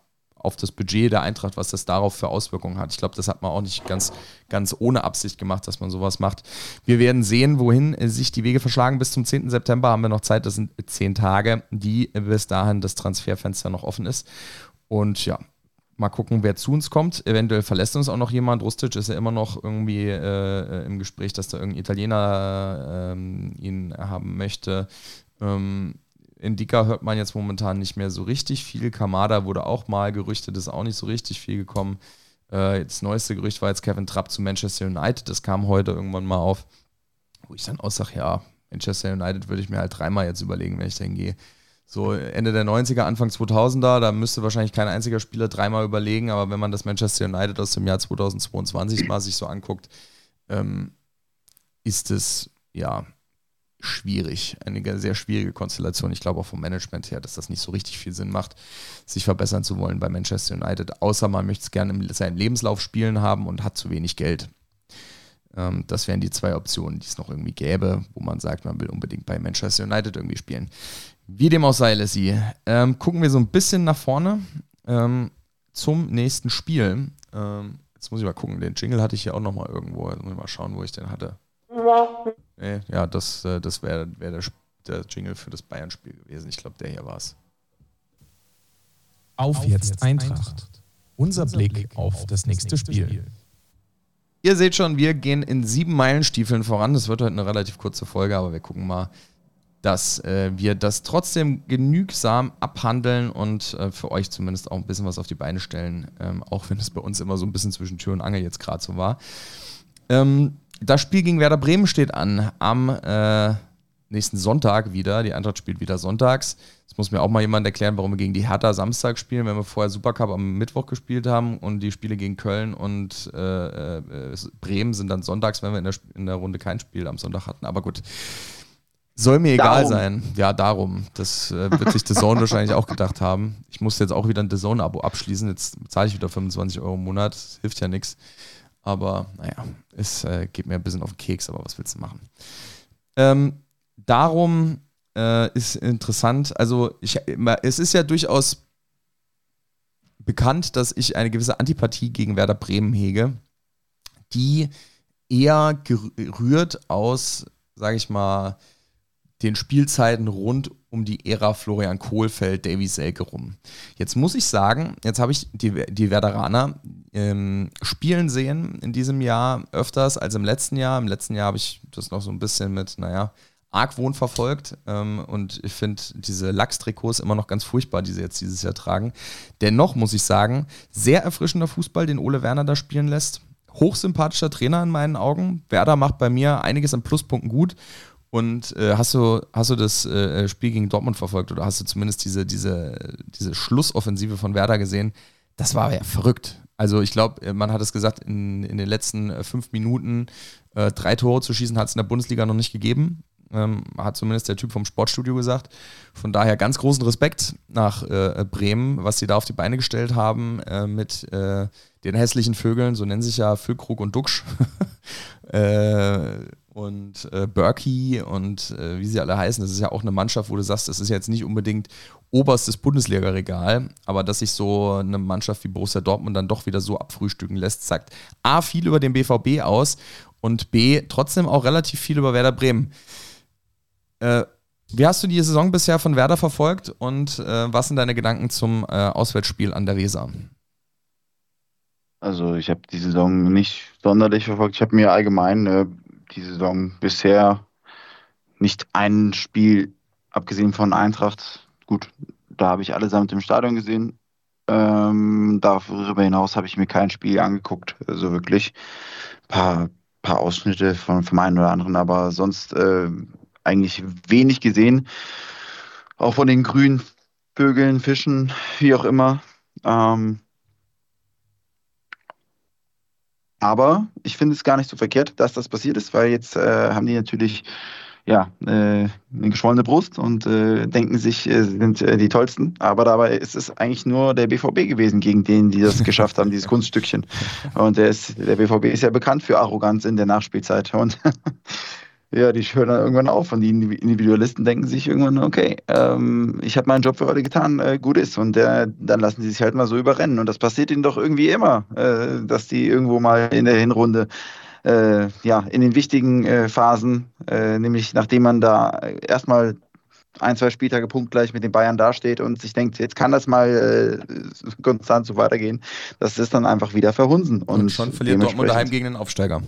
auf das Budget der Eintracht, was das darauf für Auswirkungen hat. Ich glaube, das hat man auch nicht ganz, ganz ohne Absicht gemacht, dass man sowas macht. Wir werden sehen, wohin äh, sich die Wege verschlagen. Bis zum 10. September haben wir noch Zeit. Das sind zehn Tage, die äh, bis dahin das Transferfenster noch offen ist. Und ja, mal gucken, wer zu uns kommt. Eventuell verlässt uns auch noch jemand. Rustic ist ja immer noch irgendwie äh, im Gespräch, dass da irgendein Italiener ähm, ihn haben möchte. Ähm, Indika hört man jetzt momentan nicht mehr so richtig viel. Kamada wurde auch mal gerüchtet, ist auch nicht so richtig viel gekommen. Äh, das neueste Gerücht war jetzt Kevin Trapp zu Manchester United. Das kam heute irgendwann mal auf, wo ich dann auch sage, ja, Manchester United würde ich mir halt dreimal jetzt überlegen, wenn ich dahin gehe. So Ende der 90er, Anfang 2000er, da müsste wahrscheinlich kein einziger Spieler dreimal überlegen, aber wenn man das Manchester United aus dem Jahr 2022 mal sich so anguckt, ähm, ist es ja schwierig, eine sehr schwierige Konstellation. Ich glaube auch vom Management her, dass das nicht so richtig viel Sinn macht, sich verbessern zu wollen bei Manchester United, außer man möchte es gerne in seinen Lebenslauf spielen haben und hat zu wenig Geld. Ähm, das wären die zwei Optionen, die es noch irgendwie gäbe, wo man sagt, man will unbedingt bei Manchester United irgendwie spielen. Wie dem auch sei, Lassie, ähm, gucken wir so ein bisschen nach vorne ähm, zum nächsten Spiel. Ähm, jetzt muss ich mal gucken, den Jingle hatte ich ja auch noch mal irgendwo. Jetzt muss ich mal schauen, wo ich den hatte. Nee, ja, das, äh, das wäre wär der, der Jingle für das Bayern-Spiel gewesen. Ich glaube, der hier war es. Auf jetzt Eintracht. Unser Blick auf das nächste Spiel. Ihr seht schon, wir gehen in sieben Meilenstiefeln voran. Das wird heute eine relativ kurze Folge, aber wir gucken mal, dass äh, wir das trotzdem genügsam abhandeln und äh, für euch zumindest auch ein bisschen was auf die Beine stellen, ähm, auch wenn es bei uns immer so ein bisschen zwischen Tür und Angel jetzt gerade so war. Ähm, das Spiel gegen Werder Bremen steht an am äh, nächsten Sonntag wieder. Die Eintracht spielt wieder sonntags. Das muss mir auch mal jemand erklären, warum wir gegen die Hertha Samstag spielen, wenn wir vorher Supercup am Mittwoch gespielt haben und die Spiele gegen Köln und äh, äh, Bremen sind dann sonntags, wenn wir in der, in der Runde kein Spiel am Sonntag hatten. Aber gut. Soll mir egal Darum. sein. Ja, darum. Das äh, wird sich The Zone wahrscheinlich auch gedacht haben. Ich muss jetzt auch wieder ein The Zone-Abo abschließen. Jetzt zahle ich wieder 25 Euro im Monat. Das hilft ja nichts. Aber naja, es äh, geht mir ein bisschen auf den Keks, aber was willst du machen? Ähm, darum äh, ist interessant, also ich, es ist ja durchaus bekannt, dass ich eine gewisse Antipathie gegen Werder Bremen hege, die eher gerührt aus, sage ich mal, den Spielzeiten rund um die Ära Florian Kohlfeld, Davy Selke rum. Jetzt muss ich sagen, jetzt habe ich die, die Werderaner ähm, spielen sehen in diesem Jahr öfters als im letzten Jahr. Im letzten Jahr habe ich das noch so ein bisschen mit, naja, Argwohn verfolgt ähm, und ich finde diese Lachs-Trikots immer noch ganz furchtbar, die sie jetzt dieses Jahr tragen. Dennoch muss ich sagen, sehr erfrischender Fußball, den Ole Werner da spielen lässt. Hochsympathischer Trainer in meinen Augen. Werder macht bei mir einiges an Pluspunkten gut. Und äh, hast, du, hast du das äh, Spiel gegen Dortmund verfolgt oder hast du zumindest diese, diese, diese Schlussoffensive von Werder gesehen? Das war ja verrückt. Also ich glaube, man hat es gesagt, in, in den letzten äh, fünf Minuten äh, drei Tore zu schießen hat es in der Bundesliga noch nicht gegeben. Ähm, hat zumindest der Typ vom Sportstudio gesagt. Von daher ganz großen Respekt nach äh, Bremen, was sie da auf die Beine gestellt haben äh, mit äh, den hässlichen Vögeln, so nennen sich ja Füllkrug und Duxch. äh, und äh, Berkey und äh, wie sie alle heißen. Das ist ja auch eine Mannschaft, wo du sagst, das ist jetzt nicht unbedingt oberstes Bundesliga-Regal, aber dass sich so eine Mannschaft wie Borussia Dortmund dann doch wieder so abfrühstücken lässt, sagt A, viel über den BVB aus und B, trotzdem auch relativ viel über Werder Bremen. Äh, wie hast du die Saison bisher von Werder verfolgt und äh, was sind deine Gedanken zum äh, Auswärtsspiel an der Weser? Also ich habe die Saison nicht sonderlich verfolgt. Ich habe mir allgemein äh, die Saison bisher nicht ein Spiel, abgesehen von Eintracht, gut, da habe ich allesamt im Stadion gesehen. Ähm, darüber hinaus habe ich mir kein Spiel angeguckt, so also wirklich. Ein paar, paar Ausschnitte von, vom einen oder anderen, aber sonst äh, eigentlich wenig gesehen. Auch von den grünen Vögeln, Fischen, wie auch immer. Ähm, aber ich finde es gar nicht so verkehrt, dass das passiert ist, weil jetzt äh, haben die natürlich ja, äh, eine geschwollene Brust und äh, denken sich, äh, sind äh, die tollsten. Aber dabei ist es eigentlich nur der BVB gewesen, gegen den die das geschafft haben, dieses Kunststückchen. Und der, ist, der BVB ist ja bekannt für Arroganz in der Nachspielzeit. Und ja, die hören dann irgendwann auf und die Individualisten denken sich irgendwann, okay, ähm, ich habe meinen Job für heute getan, äh, gut ist. Und äh, dann lassen sie sich halt mal so überrennen. Und das passiert ihnen doch irgendwie immer, äh, dass die irgendwo mal in der Hinrunde, äh, ja, in den wichtigen äh, Phasen, äh, nämlich nachdem man da erstmal ein, zwei Spieltage punktgleich mit den Bayern dasteht und sich denkt, jetzt kann das mal konstant so weitergehen, das ist dann einfach wieder verhunsen. Und, und schon verliert Dortmund daheim gegen den Aufsteiger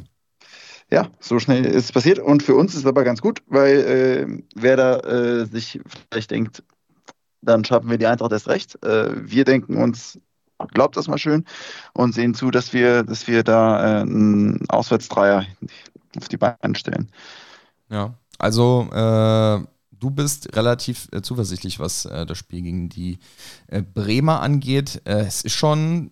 ja, so schnell ist es passiert. Und für uns ist es aber ganz gut, weil äh, wer da äh, sich vielleicht denkt, dann schaffen wir die Eintracht erst recht. Äh, wir denken uns, glaubt das mal schön und sehen zu, dass wir, dass wir da äh, einen Auswärtsdreier auf die Beine stellen. Ja, also äh, du bist relativ äh, zuversichtlich, was das Spiel gegen die Bremer angeht. es ist schon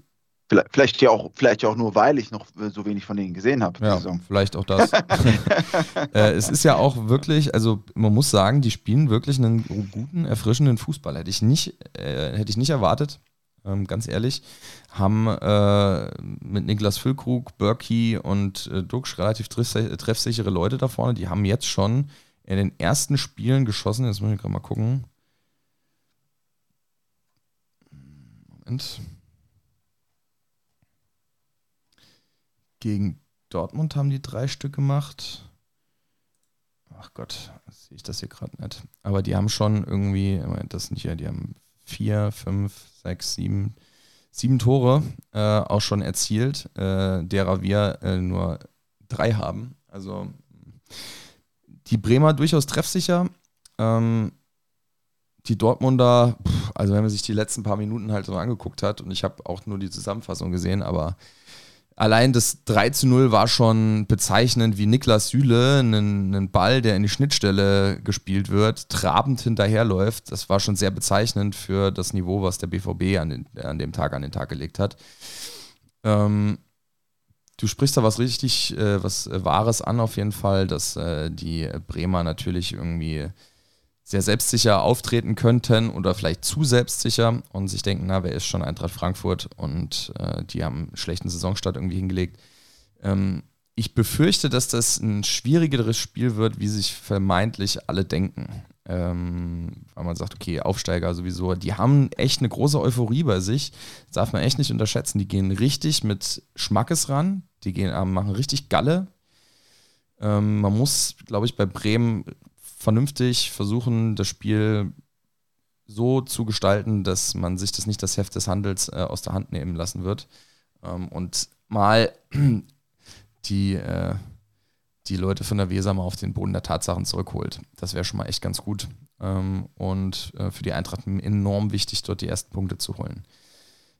Vielleicht, vielleicht, ja auch, vielleicht ja auch nur, weil ich noch so wenig von denen gesehen habe. Ja, vielleicht auch das. äh, es ist ja auch wirklich, also man muss sagen, die spielen wirklich einen guten, erfrischenden Fußball. Hätte ich nicht, äh, hätte ich nicht erwartet, ähm, ganz ehrlich. Haben äh, mit Niklas Füllkrug, Berkey und äh, Duxch relativ treffsichere Leute da vorne. Die haben jetzt schon in den ersten Spielen geschossen. Jetzt muss ich gerade mal gucken. Moment. Gegen Dortmund haben die drei Stück gemacht. Ach Gott, sehe ich das hier gerade nicht. Aber die haben schon irgendwie, das sind hier, die haben vier, fünf, sechs, sieben, sieben Tore äh, auch schon erzielt, äh, derer wir äh, nur drei haben. Also die Bremer durchaus treffsicher. Ähm, die Dortmunder, also wenn man sich die letzten paar Minuten halt so angeguckt hat, und ich habe auch nur die Zusammenfassung gesehen, aber Allein das 3 zu 0 war schon bezeichnend, wie Niklas Süle einen, einen Ball, der in die Schnittstelle gespielt wird, trabend hinterherläuft. Das war schon sehr bezeichnend für das Niveau, was der BVB an, den, an dem Tag an den Tag gelegt hat. Ähm, du sprichst da was richtig, äh, was Wahres an auf jeden Fall, dass äh, die Bremer natürlich irgendwie sehr selbstsicher auftreten könnten oder vielleicht zu selbstsicher und sich denken, na, wer ist schon Eintracht Frankfurt und äh, die haben einen schlechten Saisonstart irgendwie hingelegt. Ähm, ich befürchte, dass das ein schwierigeres Spiel wird, wie sich vermeintlich alle denken. Ähm, weil man sagt, okay, Aufsteiger sowieso, die haben echt eine große Euphorie bei sich. Das darf man echt nicht unterschätzen. Die gehen richtig mit Schmackes ran, die gehen, äh, machen richtig Galle. Ähm, man muss, glaube ich, bei Bremen vernünftig versuchen, das Spiel so zu gestalten, dass man sich das nicht das Heft des Handels äh, aus der Hand nehmen lassen wird. Ähm, und mal die, äh, die Leute von der Weser mal auf den Boden der Tatsachen zurückholt. Das wäre schon mal echt ganz gut. Ähm, und äh, für die Eintracht enorm wichtig, dort die ersten Punkte zu holen.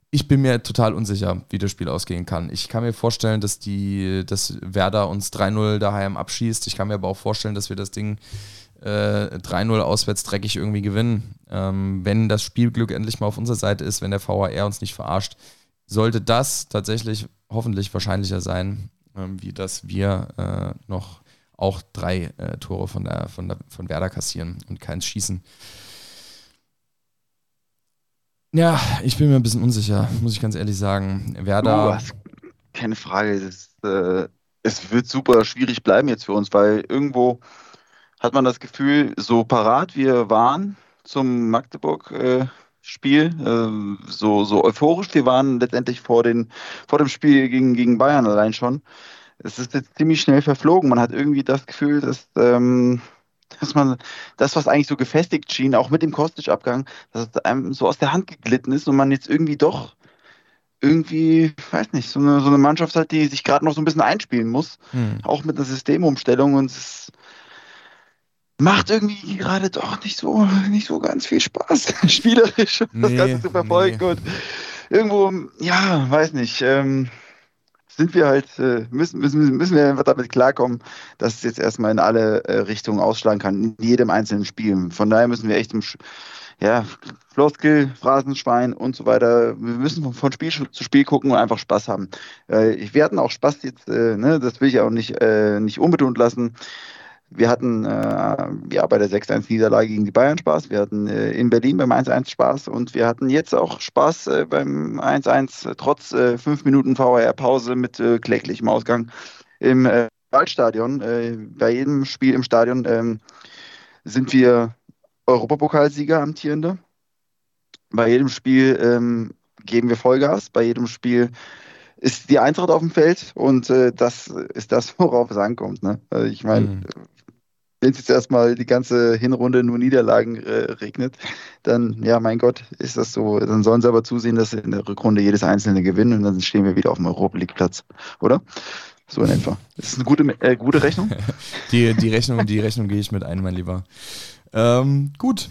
Ich bin mir total unsicher, wie das Spiel ausgehen kann. Ich kann mir vorstellen, dass die, dass Werder uns 3-0 daheim abschießt. Ich kann mir aber auch vorstellen, dass wir das Ding äh, 3-0 auswärts dreckig irgendwie gewinnen. Ähm, wenn das Spielglück endlich mal auf unserer Seite ist, wenn der VHR uns nicht verarscht, sollte das tatsächlich hoffentlich wahrscheinlicher sein, ähm, wie dass wir äh, noch auch drei äh, Tore von, der, von, der, von Werder kassieren und keins schießen. Ja, ich bin mir ein bisschen unsicher, muss ich ganz ehrlich sagen. Werder. Oh, keine Frage. Das, äh, es wird super schwierig bleiben jetzt für uns, weil irgendwo hat man das Gefühl, so parat wir waren zum Magdeburg-Spiel, äh, so, so euphorisch wir waren letztendlich vor, den, vor dem Spiel gegen, gegen Bayern allein schon. Es ist jetzt ziemlich schnell verflogen. Man hat irgendwie das Gefühl, dass, ähm, dass man das, was eigentlich so gefestigt schien, auch mit dem Kostic-Abgang, dass es einem so aus der Hand geglitten ist und man jetzt irgendwie doch irgendwie, weiß nicht, so eine, so eine Mannschaft hat, die sich gerade noch so ein bisschen einspielen muss. Hm. Auch mit einer Systemumstellung und es macht irgendwie gerade doch nicht so, nicht so ganz viel Spaß, spielerisch das Nee, Ganze zu verfolgen. nee. Und irgendwo, ja, weiß nicht, ähm, sind wir halt, äh, müssen, müssen, müssen wir einfach damit klarkommen, dass es jetzt erstmal in alle äh, Richtungen ausschlagen kann, in jedem einzelnen Spiel. Von daher müssen wir echt im, Sch- ja, Floskel, Phrasenschwein und so weiter. Wir müssen von, von Spiel zu Spiel gucken und einfach Spaß haben. Äh, ich- wir hatten auch Spaß jetzt, äh, ne, das will ich auch nicht, nicht unbetont lassen. Wir hatten äh, ja bei der 6-1-Niederlage gegen die Bayern Spaß. Wir hatten äh, in Berlin beim 1-1 Spaß und wir hatten jetzt auch Spaß äh, beim 1-1 äh, trotz äh, fünf Minuten VAR-Pause mit äh, kläglichem Ausgang im äh, Waldstadion. Bei jedem Spiel im Stadion ähm, sind wir Europapokalsieger amtierende. Bei jedem Spiel ähm, geben wir Vollgas. Bei jedem Spiel ist die Eintracht auf dem Feld und äh, das ist das, worauf es ankommt. Ne? Also ich meine, Mhm. wenn es jetzt erstmal die ganze Hinrunde nur Niederlagen äh, regnet, dann, ja, mein Gott, ist das so. Dann sollen sie aber zusehen, dass sie in der Rückrunde jedes einzelne gewinnen und dann stehen wir wieder auf dem Europa League-Platz, oder? So in etwa. Das ist eine gute, äh, gute Rechnung. Die, die Rechnung, die Rechnung gehe ich mit ein, mein Lieber. Ähm, gut.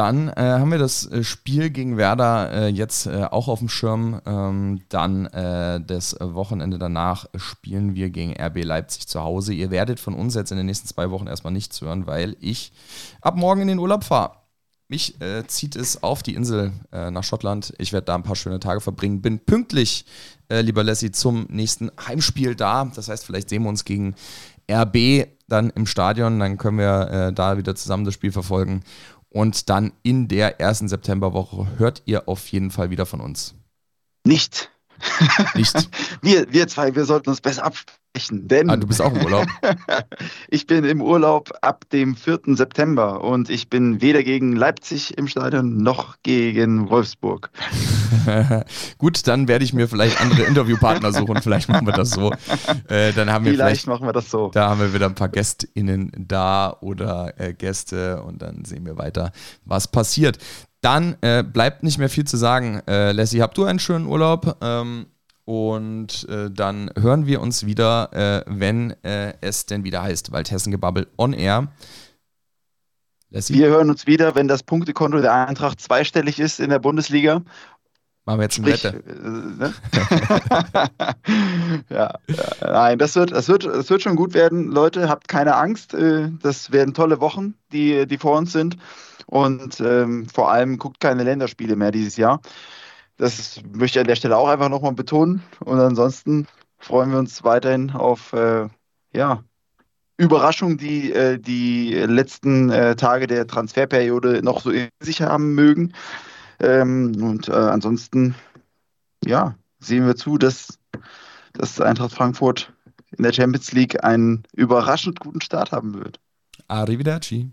Dann äh, haben wir das äh, Spiel gegen Werder äh, jetzt äh, auch auf dem Schirm. Ähm, dann äh, das Wochenende danach spielen wir gegen RB Leipzig zu Hause. Ihr werdet von uns jetzt in den nächsten zwei Wochen erstmal nichts hören, weil ich ab morgen in den Urlaub fahre. Mich äh, zieht es auf die Insel nach Schottland. Ich werde da ein paar schöne Tage verbringen. Bin pünktlich, lieber Lassie, zum nächsten Heimspiel da. Das heißt, vielleicht sehen wir uns gegen RB dann im Stadion. Dann können wir da wieder zusammen das Spiel verfolgen. Und dann in der ersten Septemberwoche hört ihr auf jeden Fall wieder von uns. Nicht. Nicht? Wir, wir zwei, wir sollten uns besser absprechen, denn Ah, du bist auch im Urlaub. ich bin im Urlaub ab dem 4. September und ich bin weder gegen Leipzig im Stadion noch gegen Wolfsburg. Gut, dann werde ich mir vielleicht andere Interviewpartner suchen. Vielleicht machen wir das so. Äh, dann haben wir Vielleicht vielleicht machen wir das so. Da haben wir wieder ein paar GästInnen da oder äh, Gäste und dann sehen wir weiter, was passiert. Dann äh, bleibt nicht mehr viel zu sagen. Äh, Lassie, habt du einen schönen Urlaub? Ähm, und äh, dann hören wir uns wieder, äh, wenn äh, es denn wieder heißt Waldhessen-Gebabbel on Air. Lassie, Wir hören uns wieder, wenn das Punktekonto der Eintracht zweistellig ist in der Bundesliga. machen wir jetzt eine Sprich, Wette. äh, ne? ja, ja, nein, das wird, das, wird, das wird schon gut werden. Leute, habt keine Angst. äh, Das werden tolle Wochen, die, die vor uns sind. Und ähm, vor allem guckt keine Länderspiele mehr dieses Jahr. Das möchte ich an der Stelle auch einfach nochmal betonen. Und ansonsten freuen wir uns weiterhin auf äh, ja, Überraschungen, die äh, die letzten äh, Tage der Transferperiode noch so in sich haben mögen. Ähm, und äh, ansonsten, ja, sehen wir zu, dass, dass Eintracht Frankfurt in der Champions League einen überraschend guten Start haben wird. Arrivederci.